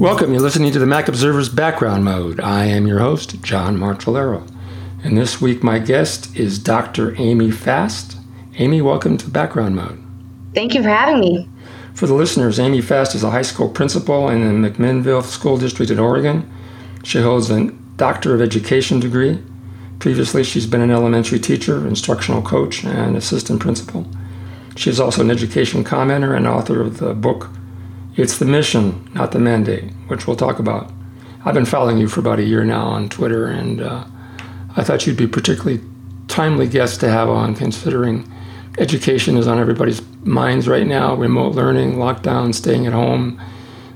Welcome. You're listening to the Mac Observer's Background Mode. I am your host, John Martellaro. And this week, my guest is Dr. Amy Fast. Amy, welcome to Background Mode. Thank you for having me. For the listeners, Amy Fast is a high school principal in the McMinnville School District in Oregon. She holds a Doctor of Education degree. Previously, she's been an elementary teacher, instructional coach, and assistant principal. She is also an education commenter and author of the book it's the mission, not the mandate, which we'll talk about. I've been following you for about a year now on Twitter, and uh, I thought you'd be particularly timely guest to have on, considering education is on everybody's minds right now remote learning, lockdown, staying at home,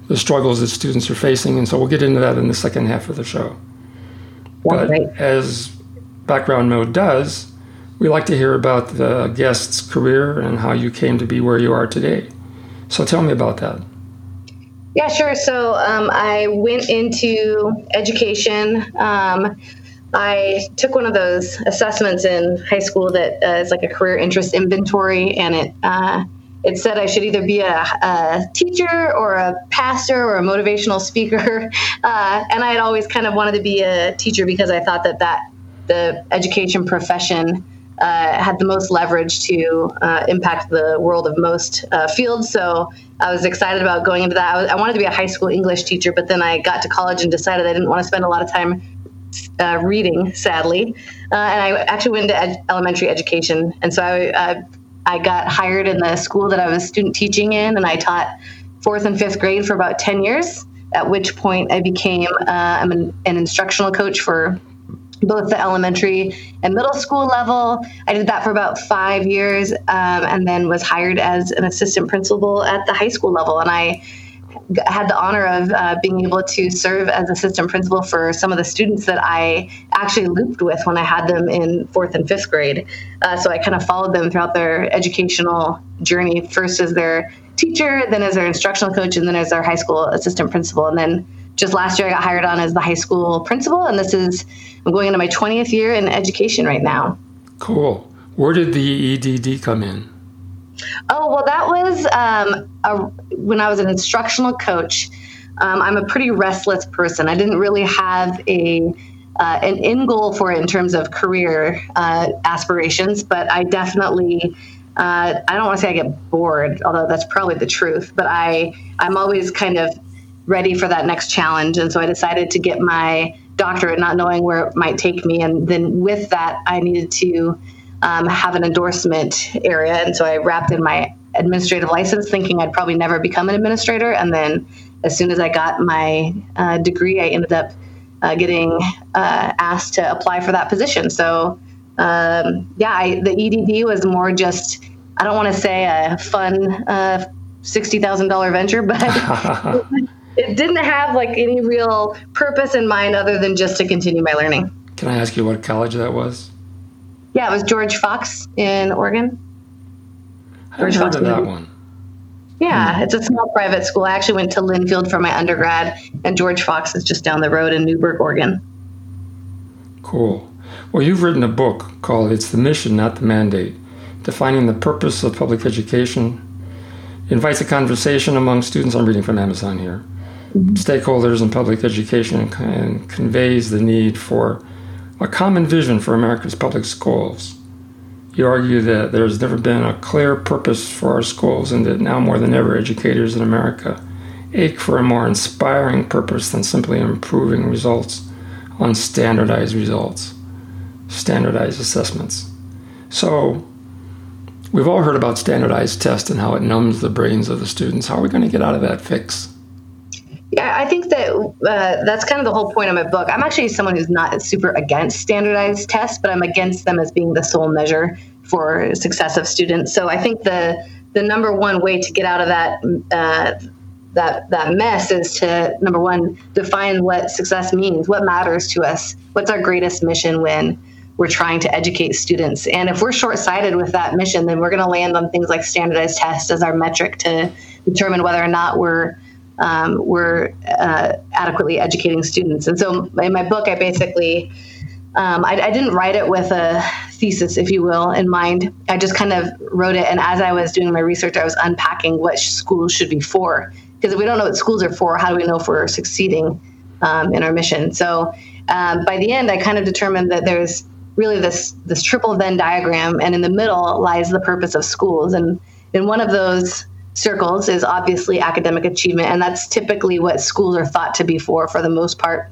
the struggles that students are facing. And so we'll get into that in the second half of the show. but as background mode does, we like to hear about the guest's career and how you came to be where you are today. So tell me about that. Yeah, sure. So um, I went into education. Um, I took one of those assessments in high school that uh, is like a career interest inventory, and it uh, it said I should either be a, a, teacher or a pastor or a motivational speaker. Uh, and I had always kind of wanted to be a teacher because I thought that that the education profession uh, had the most leverage to uh, impact the world of most uh, fields. So I was excited about going into that. I, was, I, wanted to be a high school English teacher, but then I got to college and decided I didn't want to spend a lot of time uh, reading, sadly. Uh, and I actually went into ed- elementary education. And so I, uh, I got hired in the school that I was student teaching in, and I taught fourth and fifth grade for about 10 years, at which point I became I'm an, an instructional coach for both the elementary and middle school level. I did that for about five years um, and then was hired as an assistant principal at the high school level. And I had the honor of uh, being able to serve as assistant principal for some of the students that I actually looped with when I had them in fourth and fifth grade. Uh, so I kind of followed them throughout their educational journey, first as their teacher, then as their instructional coach, and then as their high school assistant principal. And then just last year, I got hired on as the high school principal, and this is I'm going into my 20th year in education right now. Cool. Where did the EDD come in? Oh well, that was um, a, when I was an instructional coach. Um, I'm a pretty restless person. I didn't really have a uh, an end goal for it in terms of career uh, aspirations, but I definitely uh, I don't want to say I get bored, although that's probably the truth. But I I'm always kind of ready for that next challenge. And so I decided to get my doctorate, not knowing where it might take me. And then with that, I needed to um, have an endorsement area. And so I wrapped in my administrative license, thinking I'd probably never become an administrator. And then as soon as I got my uh, degree, I ended up uh, getting uh, asked to apply for that position. So um, yeah, I, the EDD was more just, I don't want to say a fun uh, $60,000 venture, but it didn't have like any real purpose in mind other than just to continue my learning. Can I ask you what college that was? Yeah, it was George Fox in Oregon. George heard Fox of that one. Yeah, hmm. it's a small private school. I actually went to Linfield for my undergrad, and George Fox is just down the road in Newberg, Oregon. Cool. Well, you've written a book called It's the Mission, Not the Mandate Defining the Purpose of Public Education. It invites a conversation among students. I'm reading from Amazon here stakeholders in public education and conveys the need for a common vision for America's public schools. You argue that there's never been a clear purpose for our schools, and that now more than ever, educators in America ache for a more inspiring purpose than simply improving results on standardized results, standardized assessments. So, we've all heard about standardized tests and how it numbs the brains of the students. How are we going to get out of that fix? Yeah, I think that uh, that's kind of the whole point of my book. I'm actually someone who's not super against standardized tests, but I'm against them as being the sole measure for success of students. So I think the the number one way to get out of that uh, that that mess is to number one define what success means, what matters to us, what's our greatest mission when we're trying to educate students. And if we're short sighted with that mission, then we're going to land on things like standardized tests as our metric to determine whether or not we're um, we're uh, adequately educating students. And so in my book, I basically um, I, I, didn't write it with a thesis, if you will, in mind. I just kind of wrote it, and as I was doing my research, I was unpacking what schools should be for. Because if we don't know what schools are for, how do we know if we're succeeding um, in our mission? So um, by the end, I kind of determined that there's really this this triple Venn diagram, and in the middle lies the purpose of schools. And in one of those circles is obviously academic achievement, and that's typically what schools are thought to be for, for the most part.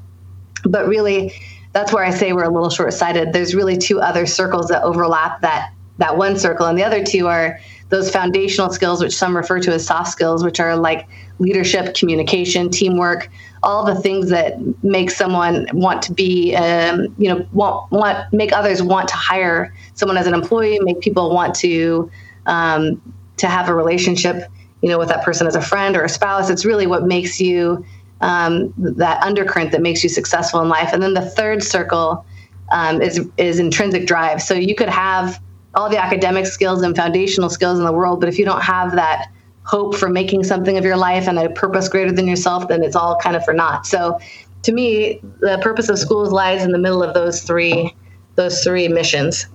But really, that's where I say we're a little short sighted. There's really two other circles that overlap that that one circle, and the other two are those foundational skills, which some refer to as soft skills, which are like leadership, communication, teamwork, all the things that make someone want to be, um, you know, want, want make others want to hire someone as an employee, make people want to um, to have a relationship, you know, with that person as a friend or a spouse. It's really what makes you um, that undercurrent that makes you successful in life. And then the third circle um, is is intrinsic drive. So you could have all the academic skills and foundational skills in the world, but if you don't have that hope for making something of your life and a purpose greater than yourself, then it's all kind of for naught. So to me, the purpose of schools lies in the middle of those three those three missions.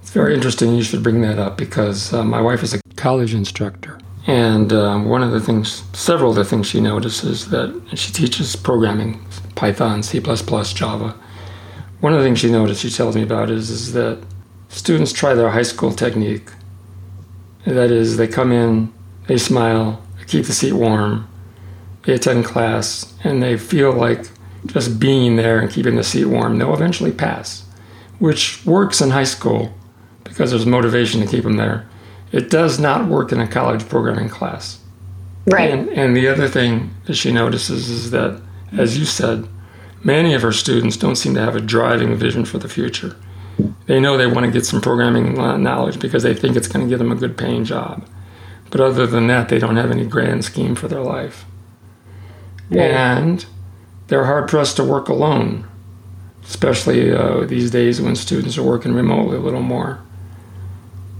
It's very interesting. You should bring that up because uh, my wife is a college instructor, and uh, one of the things, several of the things she notices that she teaches programming, Python, C++, Java. One of the things she noticed, she tells me about, is is that students try their high school technique. That is, they come in, they smile, they keep the seat warm, they attend class, and they feel like just being there and keeping the seat warm, they'll eventually pass, which works in high school because there's motivation to keep them there. It does not work in a college programming class. Right. And, and the other thing that she notices is that, as you said, many of her students don't seem to have a driving vision for the future. They know they want to get some programming knowledge because they think it's going to give them a good paying job. But other than that, they don't have any grand scheme for their life. Yeah. And they're hard pressed to work alone, especially uh, these days when students are working remotely a little more.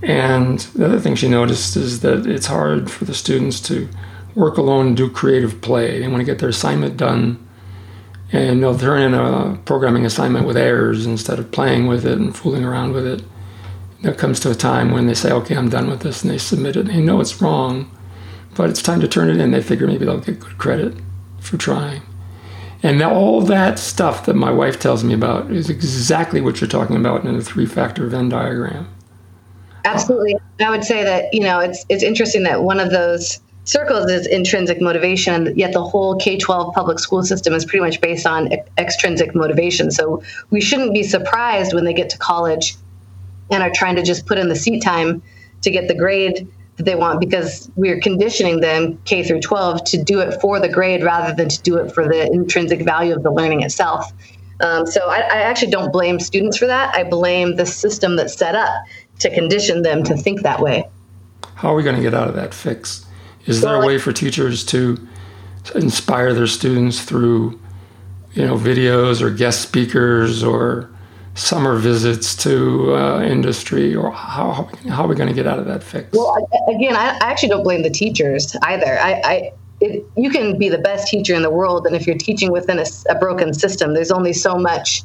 And the other thing she noticed is that it's hard for the students to work alone and do creative play. They want to get their assignment done and they'll turn in a programming assignment with errors instead of playing with it and fooling around with it. There comes to a time when they say, okay, I'm done with this, and they submit it. They know it's wrong, but it's time to turn it in. They figure maybe they'll get good credit for trying. And all that stuff that my wife tells me about is exactly what you're talking about in the three factor Venn diagram. Absolutely. I would say that, you know, it's, it's interesting that one of those circles is intrinsic motivation, yet the whole K 12 public school system is pretty much based on extrinsic motivation. So we shouldn't be surprised when they get to college and are trying to just put in the seat time to get the grade that they want because we're conditioning them K through 12 to do it for the grade rather than to do it for the intrinsic value of the learning itself. Um, so I, I actually don't blame students for that. I blame the system that's set up to condition them to think that way. How are we going to get out of that fix? Is there a way for teachers to inspire their students through, you know, videos or guest speakers or summer visits to uh, industry, or how, how are we going to get out of that fix? Well, again, I, actually don't blame the teachers either. I, I it, you can be the best teacher in the world, and if you're teaching within a, a broken system, there's only so much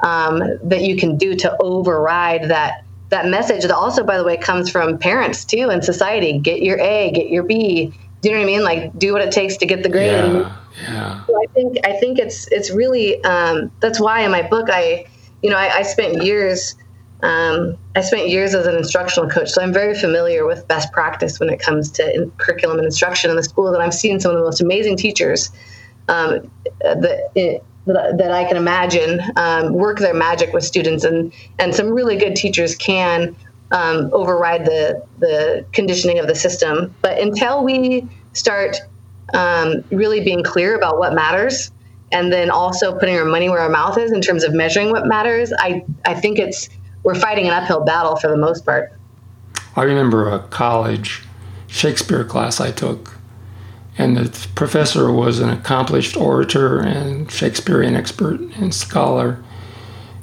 um, that you can do to override that that message that also, by the way, comes from parents too and society. Get your A, get your B. Do you know what I mean? Like, do what it takes to get the grade. Yeah, yeah. So I think I think it's it's really um, that's why in my book I, you know, I, I spent years. Um, I spent years as an instructional coach, so I'm very familiar with best practice when it comes to in- curriculum and instruction in the schools. And I've seen some of the most amazing teachers um, that that, I can imagine um, work their magic with students, and and some really good teachers can um, override the the conditioning of the system. But until we start um, really being clear about what matters, and then also putting our money where our mouth is in terms of measuring what matters, I I think it's we're fighting an uphill battle for the most part. I remember a college Shakespeare class I took and the professor was an accomplished orator and Shakespearean expert and scholar.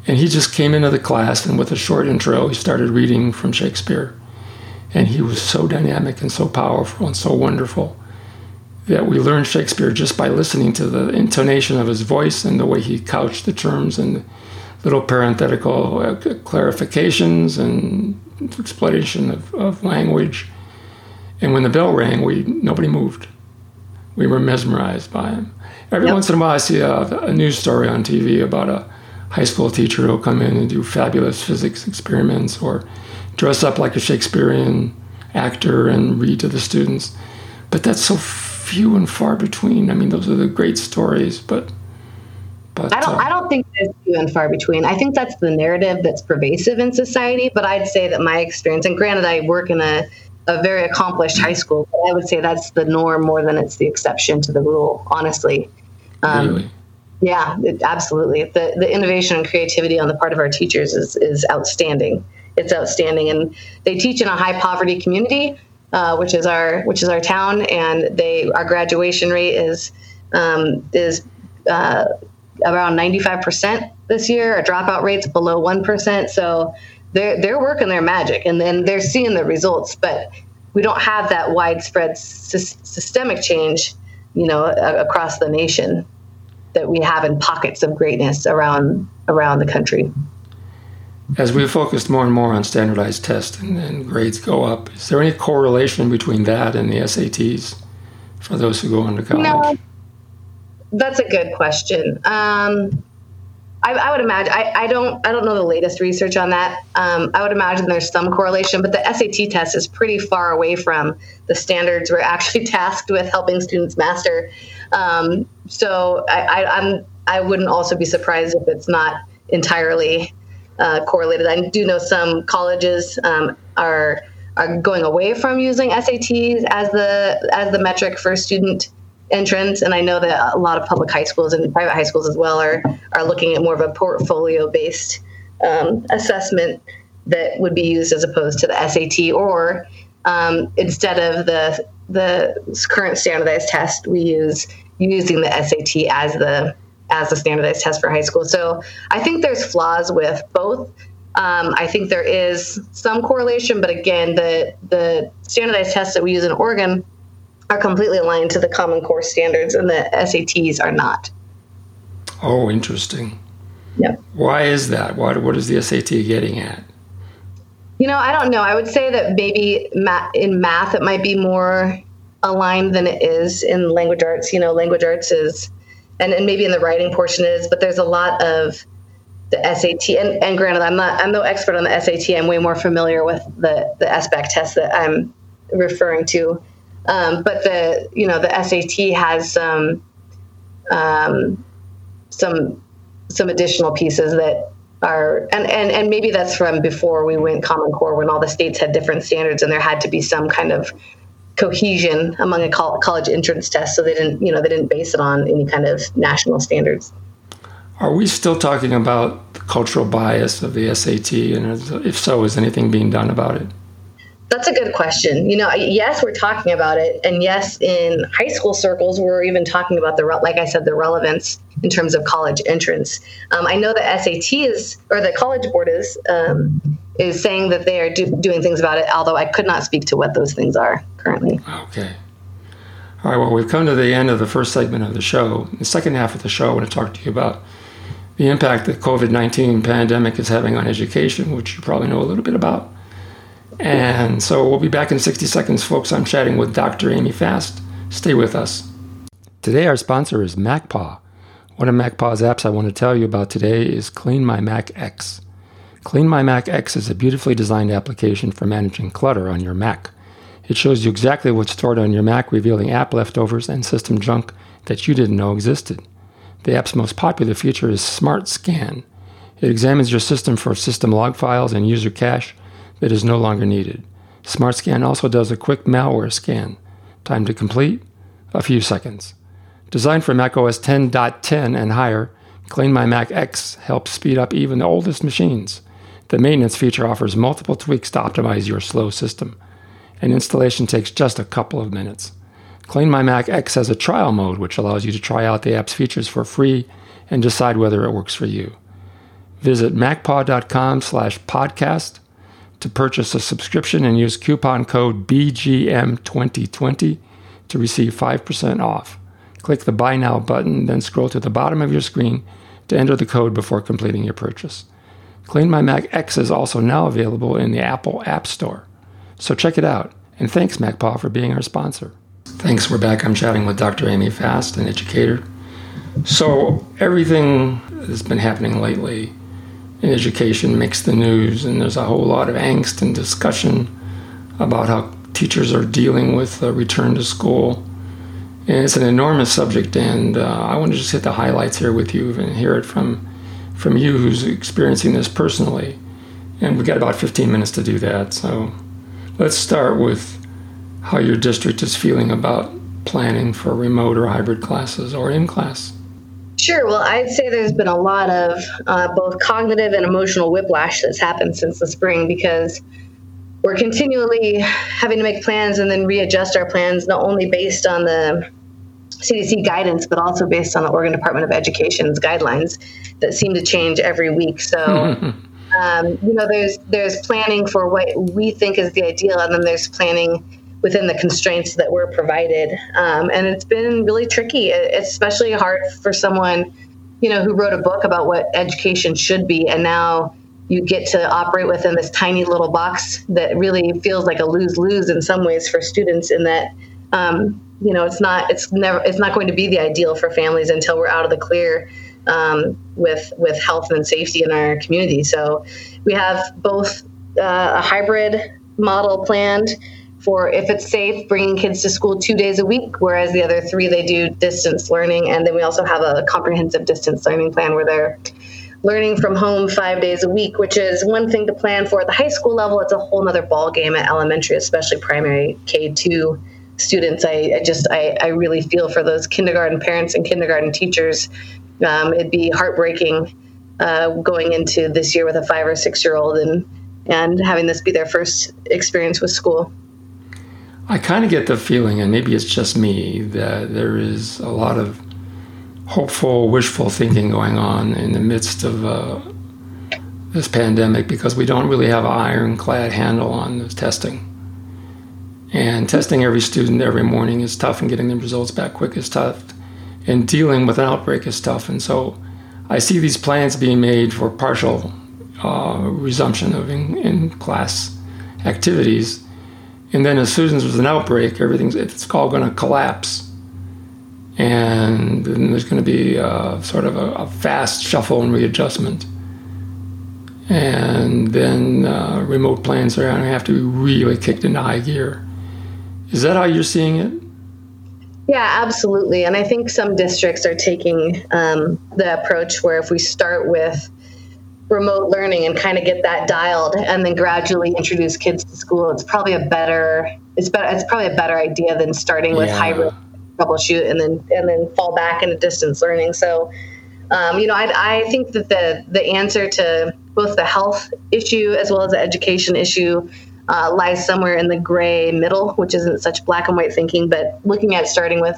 And he just came into the class, and with a short intro, he started reading from Shakespeare. And he was so dynamic and so powerful and so wonderful that we learned Shakespeare just by listening to the intonation of his voice and the way he couched the terms and little parenthetical uh, clarifications and explanation of, of language. And when the bell rang, we nobody moved we were mesmerized by him. Every Yep. once in a while, I see a, a news story on TV about a high school teacher who'll come in and do fabulous physics experiments or dress up like a Shakespearean actor and read to the students. But that's so few and far between. I mean, those are the great stories, but but I don't. uh, I don't think there's few and far between. I think that's the narrative that's pervasive in society. But I'd say that my experience, and granted, I work in a, a very accomplished high school, but I would say that's the norm more than it's the exception to the rule. Honestly, um, really. yeah, it, absolutely. The the innovation and creativity on the part of our teachers is is outstanding. It's outstanding, and they teach in a high poverty community, uh, which is our which is our town, and they our graduation rate is um, is uh, around ninety five percent this year. Our dropout rate's below one percent. So they're they're working their magic, and then they're seeing the results. But we don't have that widespread sys- systemic change, you know, a- across the nation that we have in pockets of greatness around around the country. As we've focused more and more on standardized tests and, and grades go up, is there any correlation between that and the SATs for those who go into college? No, that's a good question. Um, I, I would imagine. I, I don't. I don't know the latest research on that. Um, I would imagine there's some correlation, but the SAT test is pretty far away from the standards we're actually tasked with helping students master. Um, so I, I, I'm. I wouldn't also be surprised if it's not entirely uh, correlated. I do know some colleges um, are are going away from using SATs as the as the metric for student entrance, and I know that a lot of public high schools and private high schools as well are are looking at more of a portfolio based um, assessment that would be used as opposed to the SAT, or um, instead of the the current standardized test, we use using the SAT as the as the standardized test for high school. So I think there's flaws with both. Um, I think there is some correlation, but again, the the standardized tests that we use in Oregon are completely aligned to the Common Core standards, and the SATs are not. Oh, interesting. Yeah. Why is that? What, what is the SAT getting at? You know, I don't know. I would say that maybe ma- in math it might be more aligned than it is in language arts. You know, language arts is, and, and maybe in the writing portion is, but there's a lot of the SAT. And, and granted, I'm not, I'm no expert on the SAT. I'm way more familiar with the the SBAC test that I'm referring to. Um, but the you know the SAT has some um, some some additional pieces that are and, and and maybe that's from before we went common core when all the states had different standards and there had to be some kind of cohesion among a college entrance test so they didn't you know they didn't base it on any kind of national standards Are we still talking about the cultural bias of the SAT? And if so, is anything being done about it? That's a good question. You know, yes, we're talking about it, and yes, in high school circles, we're even talking about the, like I said, the relevance in terms of college entrance. Um, I know the SAT is, or the College Board is, um, is saying that they are do- doing things about it. Although I could not speak to what those things are currently. Okay. All right, well, we've come to the end of the first segment of the show. The second half of the show, I want to talk to you about the impact the COVID 19 pandemic is having on education, which you probably know a little bit about. And so we'll be back in 60 seconds, folks. I'm chatting with Dr. Amy Fast. Stay with us. Today, our sponsor is MacPaw. One of MacPaw's apps I want to tell you about today is Clean My Mac X. Clean My Mac X is a beautifully designed application for managing clutter on your Mac. It shows you exactly what's stored on your Mac, revealing app leftovers and system junk that you didn't know existed. The app's most popular feature is Smart Scan. It examines your system for system log files and user cache that is no longer needed. Smart Scan also does a quick malware scan. Time to complete? A few seconds. Designed for macOS 10.10 and higher, Clean My Mac X helps speed up even the oldest machines. The maintenance feature offers multiple tweaks to optimize your slow system, and installation takes just a couple of minutes. Clean My Mac X has a trial mode which allows you to try out the app's features for free and decide whether it works for you. Visit macpaw.com slash podcast to purchase a subscription and use coupon code BGM2020 to receive 5% off. Click the Buy Now button, then scroll to the bottom of your screen to enter the code before completing your purchase. Clean My Mac X is also now available in the Apple App Store. So check it out. And thanks, MacPaw, for being our sponsor. Thanks. We're back. I'm chatting with Dr. Amy Fast, an educator. So, everything that's been happening lately in education makes the news, and there's a whole lot of angst and discussion about how teachers are dealing with a return to school. And it's an enormous subject, and uh, I want to just hit the highlights here with you and hear it from from you who's experiencing this personally. And we've got about 15 minutes to do that. So let's start with how your district is feeling about planning for remote or hybrid classes or in class. Sure. Well, I'd say there's been a lot of uh, both cognitive and emotional whiplash that's happened since the spring because we're continually having to make plans and then readjust our plans, not only based on the CDC guidance, but also based on the Oregon Department of Education's guidelines that seem to change every week. So, um, you know, there's there's planning for what we think is the ideal, and then there's planning within the constraints that we're provided. Um, and it's been really tricky. It's especially hard for someone, you know, who wrote a book about what education should be, and now you get to operate within this tiny little box that really feels like a lose lose in some ways for students. In that, um, you know, it's not it's never it's not going to be the ideal for families until we're out of the clear. Um, with with health and safety in our community, so we have both uh, a hybrid model planned for if it's safe, bringing kids to school two days a week, whereas the other three they do distance learning. And then we also have a comprehensive distance learning plan where they're learning from home five days a week, which is one thing to plan for at the high school level. It's a whole other ball game at elementary, especially primary K two students. I, I just I, I, really feel for those kindergarten parents and kindergarten teachers. Um, it'd be heartbreaking uh, going into this year with a five or six year old and and having this be their first experience with school. I kind of get the feeling, and maybe it's just me, that there is a lot of hopeful, wishful thinking going on in the midst of uh, this pandemic because we don't really have an ironclad handle on the testing. And testing every student every morning is tough, and getting the results back quick is tough, and dealing with an outbreak is tough. And so I see these plans being made for partial uh, resumption of in, in class activities and then as soon as there's an outbreak, everything's it's all going to collapse. And then there's going to be a, sort of a, a, fast shuffle and readjustment. And then uh, remote plans are going to have to be really kicked into high gear. Is that how you're seeing it? Yeah, absolutely. And I think some districts are taking um, the approach where if we start with remote learning and kind of get that dialed and then gradually introduce kids to school it's probably a better it's better it's probably a better idea than starting with yeah. hybrid troubleshoot and then and then fall back into distance learning so um, you know I, I think that the the answer to both the health issue as well as the education issue uh, lies somewhere in the gray middle which isn't such black and white thinking but looking at starting with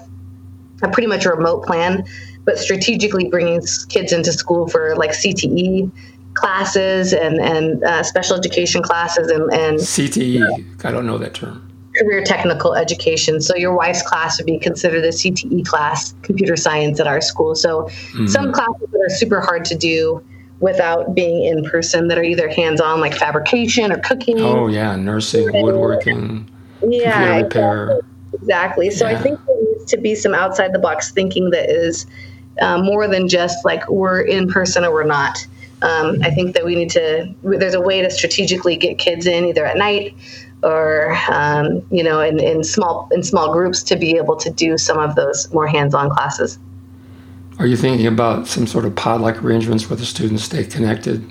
a pretty much a remote plan but strategically bringing kids into school for like CTE classes and and uh, special education classes and, and CTE. I don't know that term. Career technical education. So your wife's class would be considered a CTE class, computer science at our school. So mm-hmm. some classes that are super hard to do without being in person that are either hands on like fabrication or cooking. Oh yeah, nursing, woodworking, yeah, repair. Exactly. So yeah. I think there needs to be some outside the box thinking that is uh, more than just like we're in person or we're not. Um, I think that we need to. There's a way to strategically get kids in either at night or um, you know in, in small in small groups to be able to do some of those more hands-on classes. Are you thinking about some sort of pod-like arrangements where the students stay connected?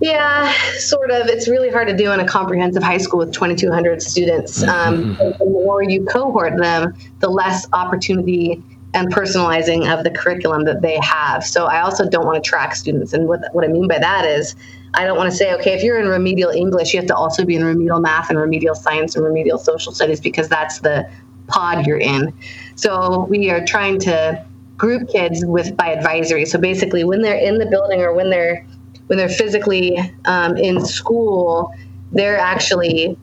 Yeah, sort of. It's really hard to do in a comprehensive high school with 2,200 students. Um, mm-hmm. the more you cohort them, the less opportunity and personalizing of the curriculum that they have. So I also don't want to track students. And what, what I mean by that is I don't want to say, okay, if you're in remedial English, you have to also be in remedial math and remedial science and remedial social studies because that's the pod you're in. So we are trying to group kids with by advisory. So basically when they're in the building or when they're when they're physically um, in school, they're actually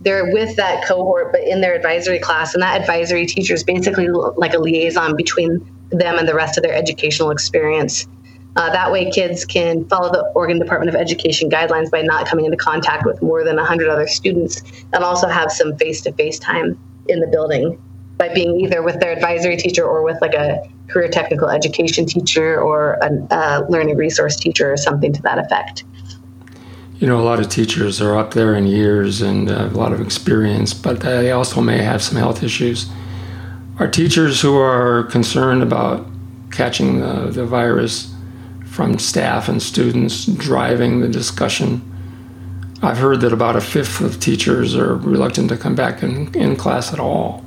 they're with that cohort, but in their advisory class, and that advisory teacher is basically like a liaison between them and the rest of their educational experience. Uh, that way, kids can follow the Oregon Department of Education guidelines by not coming into contact with more than 100 other students and also have some face to face time. in the building by being either with their advisory teacher or with like a career technical education teacher or a, a learning resource teacher or something to that effect. You know, a lot of teachers are up there in years and uh, a lot of experience, but they also may have some health issues. Are teachers who are concerned about catching the, the virus from staff and students driving the discussion? I've heard that about a fifth of teachers are reluctant to come back in, in class at all.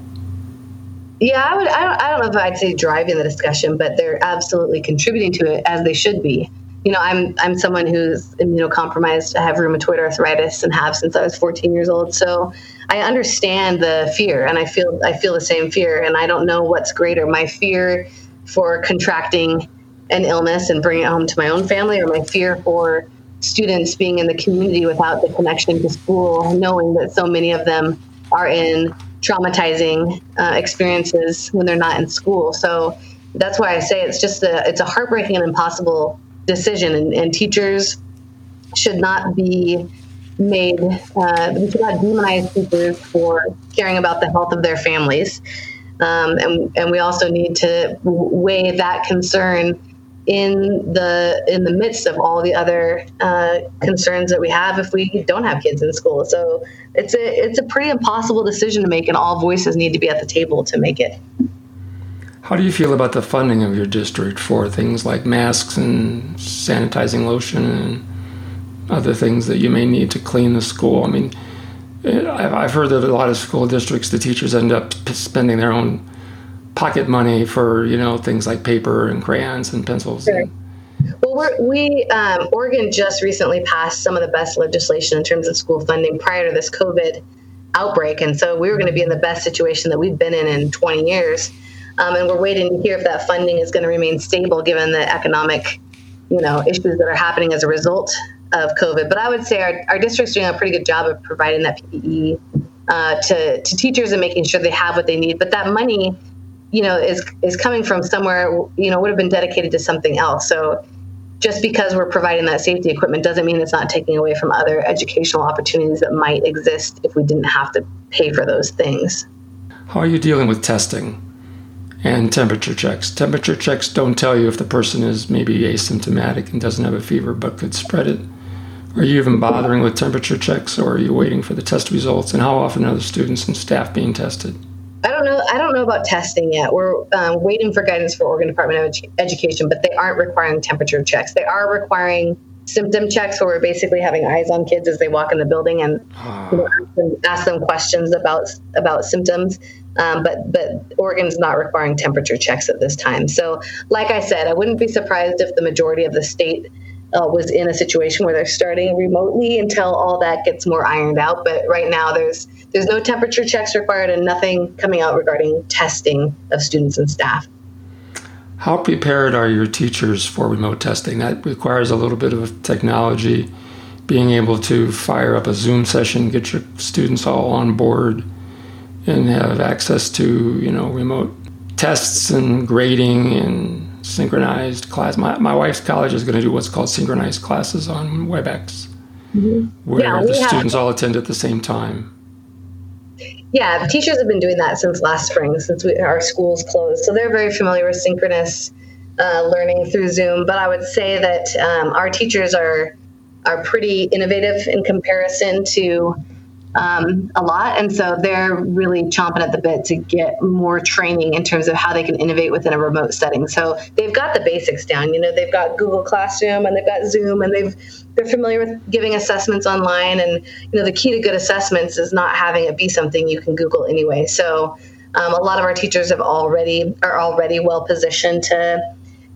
Yeah, I would. I don't, I don't know if I'd say driving the discussion, but they're absolutely contributing to it as they should be. You know, I'm I'm someone who's immunocompromised. I have rheumatoid arthritis and have since I was 14 years old. So I understand the fear, and I feel I feel the same fear. And I don't know what's greater: my fear for contracting an illness and bringing it home to my own family, or my fear for students being in the community without the connection to school, knowing that so many of them are in traumatizing uh, experiences when they're not in school. So that's why I say it's just a it's a heartbreaking and impossible decision, and, and teachers should not be made. Uh, we should not demonize teachers for caring about the health of their families, um, and and we also need to weigh that concern in the in the midst of all the other uh, concerns that we have if we don't have kids in school. So it's a it's a pretty impossible decision to make, and all voices need to be at the table to make it. How do you feel about the funding of your district for things like masks and sanitizing lotion and other things that you may need to clean the school? I mean, I've heard that a lot of school districts, the teachers end up spending their own pocket money for you know things like paper and crayons and pencils. Sure. Well, we um, Oregon just recently passed some of the best legislation in terms of school funding prior to this COVID outbreak, and so we were going to be in the best situation that we've been in in 20 years. Um, and we're waiting to hear if that funding is going to remain stable given the economic, you know, issues that are happening as a result of COVID. But I would say our, our district's doing a pretty good job of providing that PPE uh, to, to teachers and making sure they have what they need. But that money you know is is coming from somewhere you know would have been dedicated to something else so just because we're providing that safety equipment doesn't mean it's not taking away from other educational opportunities that might exist if we didn't have to pay for those things how are you dealing with testing and temperature checks temperature checks don't tell you if the person is maybe asymptomatic and doesn't have a fever but could spread it are you even bothering with temperature checks or are you waiting for the test results and how often are the students and staff being tested I don't know. I don't know about testing yet. We're um, waiting for guidance for Oregon Department of Education, but they aren't requiring temperature checks. They are requiring symptom checks, where we're basically having eyes on kids as they walk in the building and you know, ask, them, ask, them, questions about about symptoms. Um, but but Oregon's not requiring temperature checks at this time. So, like I said, I wouldn't be surprised if the majority of the state uh, was in a situation where they're starting remotely until all that gets more ironed out. But right now, there's there's no temperature checks required and nothing coming out regarding testing of students and staff. How prepared are your teachers for remote testing? That requires a little bit of technology, being able to fire up a Zoom session, get your students all on board, and have access to you know remote tests and grading and synchronized class. My, my wife's college is going to do what's called synchronized classes on WebEx, mm-hmm. where yeah, the students have, all attend at the same time. Yeah, teachers have been doing that since last spring, since we, our schools closed. So they're very familiar with synchronous uh, learning through Zoom. But I would say that um, our teachers are are pretty innovative in comparison to um, a lot. And so they're really chomping at the bit to get more training in terms of how they can innovate within a remote setting. So they've got the basics down. You know, they've got Google Classroom and they've got Zoom and they've they're familiar with giving assessments online. And you know, the key to good assessments is not having it be something you can Google anyway. So um, a lot of our teachers have already are already well positioned to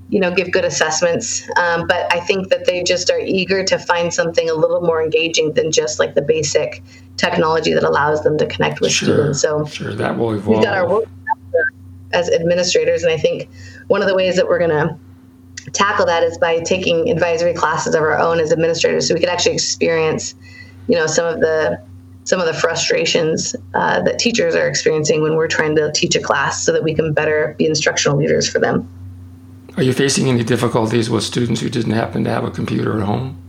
you know give good assessments um, but i think that they just are eager to find something a little more engaging than just like the basic technology that allows them to connect with sure, students so sure that will evolve we've got our work as administrators. And i think one of the ways that we're going to tackle that is by taking advisory classes of our own as administrators so we can actually experience you know some of the some of the frustrations uh, that teachers are experiencing when we're trying to teach a class so that we can better be instructional leaders for them. Are you facing any difficulties with students who didn't happen to have a computer at home?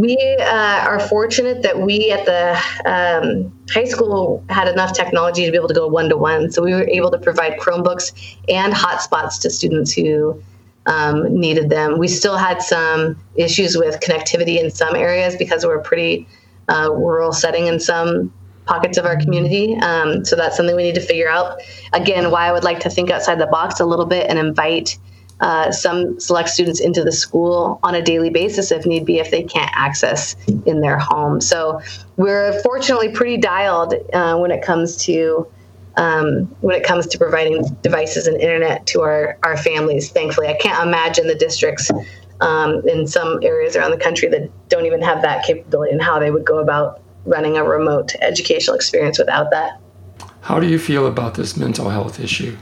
We uh, are fortunate that we at the um, high school had enough technology to be able to go one to one. So we were able to provide Chromebooks and hotspots to students who um, needed them. We still had some issues with connectivity in some areas because we're a pretty uh, rural setting in some pockets of our community. Um, so that's something we need to figure out. Again, why I would like to think outside the box a little bit and invite uh, some select students into the school on a daily basis if need be if they can't access in their home. So we're fortunately pretty dialed uh, when it comes to um, when it comes to providing devices and internet to our, our families. Thankfully, I can't imagine the districts um, in some areas around the country that don't even have that capability and how they would go about running a remote educational experience without that. How do you feel about this mental health issue?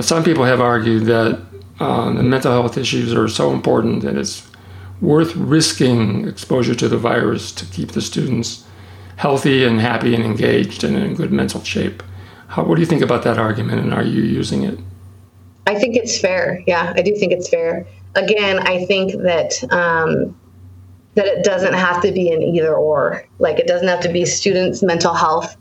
Some people have argued that uh, the mental health issues are so important that it's worth risking exposure to the virus to keep the students healthy and happy and engaged and in good mental shape. How, what do you think about that argument, and are you using it? I think it's fair. Yeah, I do think it's fair. Again, I think that um, that it doesn't have to be an either or. Like it doesn't have to be students' mental health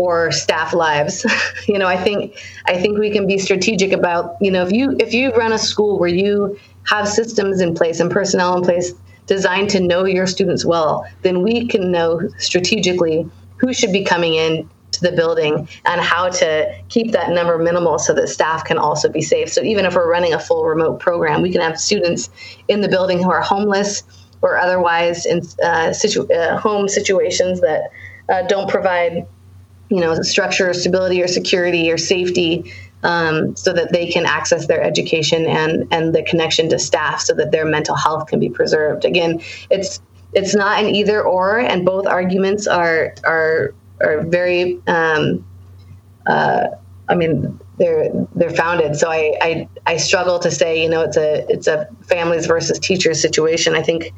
or staff lives. you know, I think I think we can be strategic about, you know, if you if you run a school where you have systems in place and personnel in place designed to know your students well, then we can know strategically who should be coming in to the building and how to keep that number minimal so that staff can also be safe. So even if we're running a full remote program, we can have students in the building who are homeless or otherwise in uh, situ- uh, home situations that uh, don't provide you know structure or stability or security or safety um, so that they can access their education and and the connection to staff so that their mental health can be preserved. Again it's it's not an either or and both arguments are are are very um, uh, i mean they're they're founded. So I, I i struggle to say you know it's a it's a families versus teachers situation. I think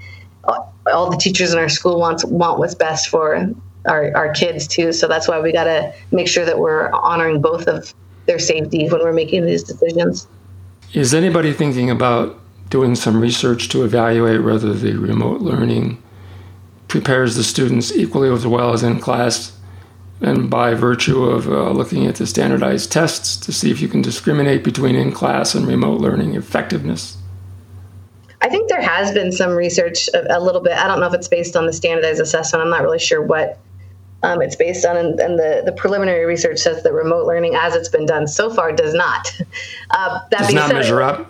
all the teachers in our school wants want what's best for our, our kids too. So that's why we got to make sure that we're honoring both of their safety when we're making these decisions. Is anybody thinking about doing some research to evaluate whether the remote learning prepares the students equally as well as in class? And by virtue of uh, looking at the standardized tests to see if you can discriminate between in class and remote learning effectiveness? I think there has been some research a, a, little bit. I don't know if it's based on the standardized assessment. I'm not really sure what um, it's based on, and, and, the, the preliminary research says that remote learning, as it's been done so far, does not. Uh, that does not said, measure up.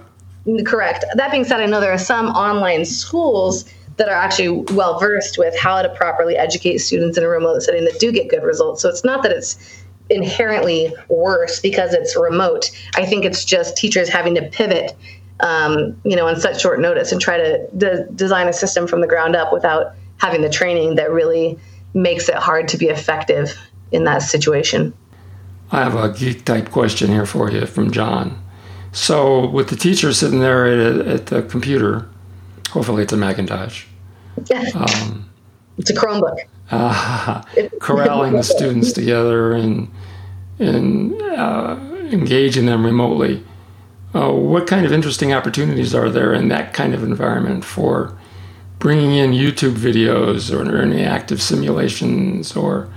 Correct. That being said, I know there are some online schools that are actually well versed with how to properly educate students in a remote setting that do get good results. So it's not that it's inherently worse because it's remote. I think it's just teachers having to pivot, um, you know, on such short notice and try to de- design a system from the ground up without having the training that really makes it hard to be effective in that situation. I have a geek type question here for you from John. So, with the teacher sitting there at, at the computer, hopefully it's a Macintosh. Um, it's a Chromebook. Uh, corralling the students together and and uh, engaging them remotely. Uh, what kind of interesting opportunities are there in that kind of environment for bringing in YouTube videos or interactive simulations or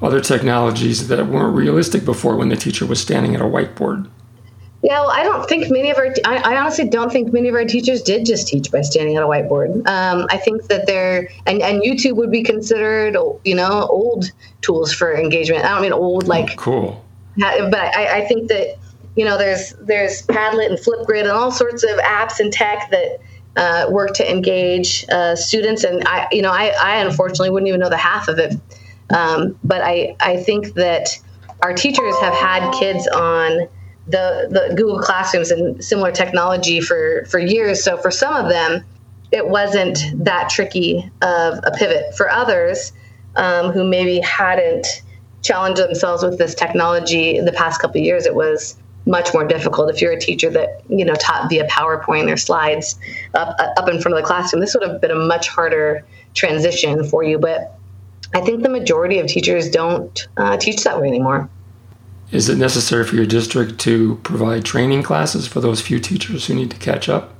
other technologies that weren't realistic before when the teacher was standing at a whiteboard. Yeah, well, I don't think many of our, I, I, honestly don't think many of our teachers did just teach by standing at a whiteboard. Um, I think that they're, and, and YouTube would be considered, you know, old tools for engagement. I don't mean old like, cool. But I, I think that, you know, there's, there's Padlet and Flipgrid and all sorts of apps and tech that, uh, work to engage uh, students. And I, you know, I, I, unfortunately wouldn't even know the half of it. Um, but I, I think that our teachers have had kids on the, the Google Classrooms and similar technology for, for years. So for some of them, it wasn't that tricky of a pivot. For others um, who maybe hadn't challenged themselves with this technology in the past couple years, it was much more difficult if you're a teacher that you know taught via PowerPoint or slides up up in front of the classroom. This would have been a much harder transition for you, but I think the majority of teachers don't uh, teach that way anymore. Is it necessary for your district to provide training classes for those few teachers who need to catch up?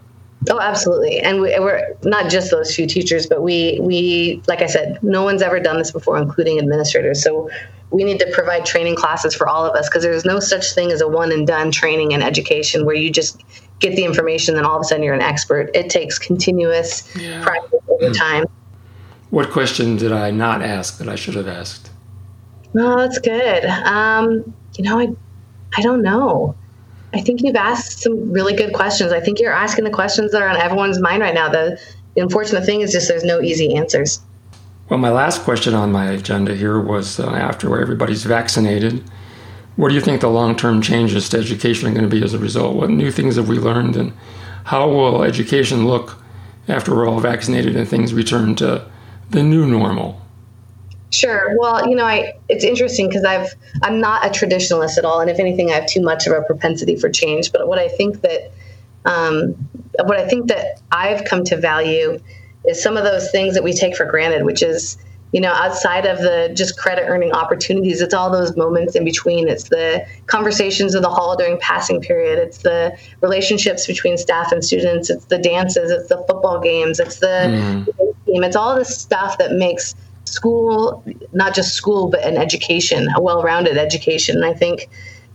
Oh, absolutely. And we, are not just those few teachers, but we, we, like I said, no one's ever done this before, including administrators. So we need to provide training classes for all of us because there's no such thing as a one and done training and education where you just get the information, then all of a sudden you're an expert. It takes continuous yeah. practice over mm. time. What question did I not ask that I should have asked? No, oh, that's good. Um, you know, I, I don't know. I think you've asked some really good questions. I think you're asking the questions that are on everyone's mind right now. The, the unfortunate thing is just there's no easy answers. Well, my last question on my agenda here was uh, after everybody's vaccinated, what do you think the long term changes to education are going to be as a result? What new things have we learned, and how will education look after we're all vaccinated and things return to the new normal? Sure. Well, you know, I it's interesting because I've I'm not a traditionalist at all, and if anything, I have too much of a propensity for change. But what I think that um, what I think that I've come to value is some of those things that we take for granted, which is you know outside of the just credit earning opportunities it's all those moments in between. It's the conversations in the hall during passing period. It's the relationships between staff and students. It's the dances. It's the football games. It's the mm. game it's all the stuff that makes school, not just school, but an education, a well-rounded education. And I think,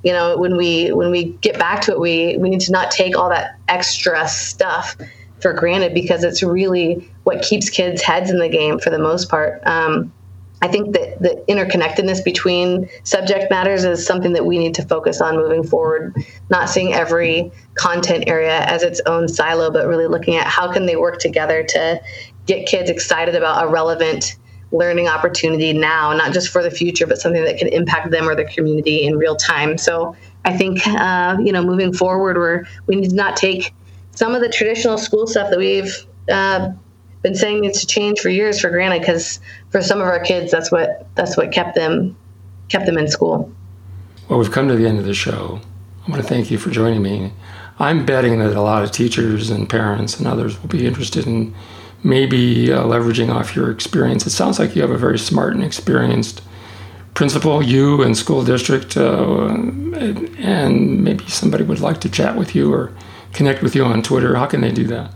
you know, when we when we get back to it, we we need to not take all that extra stuff for granted because it's really what keeps kids' heads in the game for the most part. Um, I think that the interconnectedness between subject matters is something that we need to focus on moving forward. Not seeing every content area as its own silo, but really looking at how can they work together to get kids excited about a relevant learning opportunity now, not just for the future, but something that can impact them or their community in real time. So I think, uh, you know, moving forward, we're, we need to not take some of the traditional school stuff that we've uh, been saying needs to change for years for granted, because for some of our kids, that's what that's what kept them kept them in school. Well, we've come to the end of the show. I want to thank you for joining me. I'm betting that a lot of teachers and parents and others will be interested in maybe uh, leveraging off your experience. It sounds like you have a very smart and experienced principal, you and school district, uh, and maybe somebody would like to chat with you or connect with you on Twitter. How can they do that?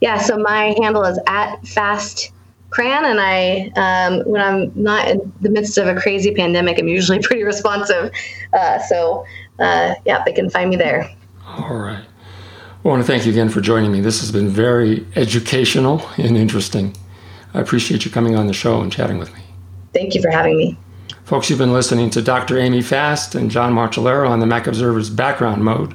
Yeah, so my handle is at fast cran and i um, when i'm not in the midst of a crazy pandemic i'm usually pretty responsive uh, so uh, yeah they can find me there all right I want to thank you again for joining me. This has been very educational and interesting. I appreciate you coming on the show and chatting with me. Thank you for having me. Folks, you've been listening to Dr. Amy Fast and John Martellaro on the Mac Observer's background mode.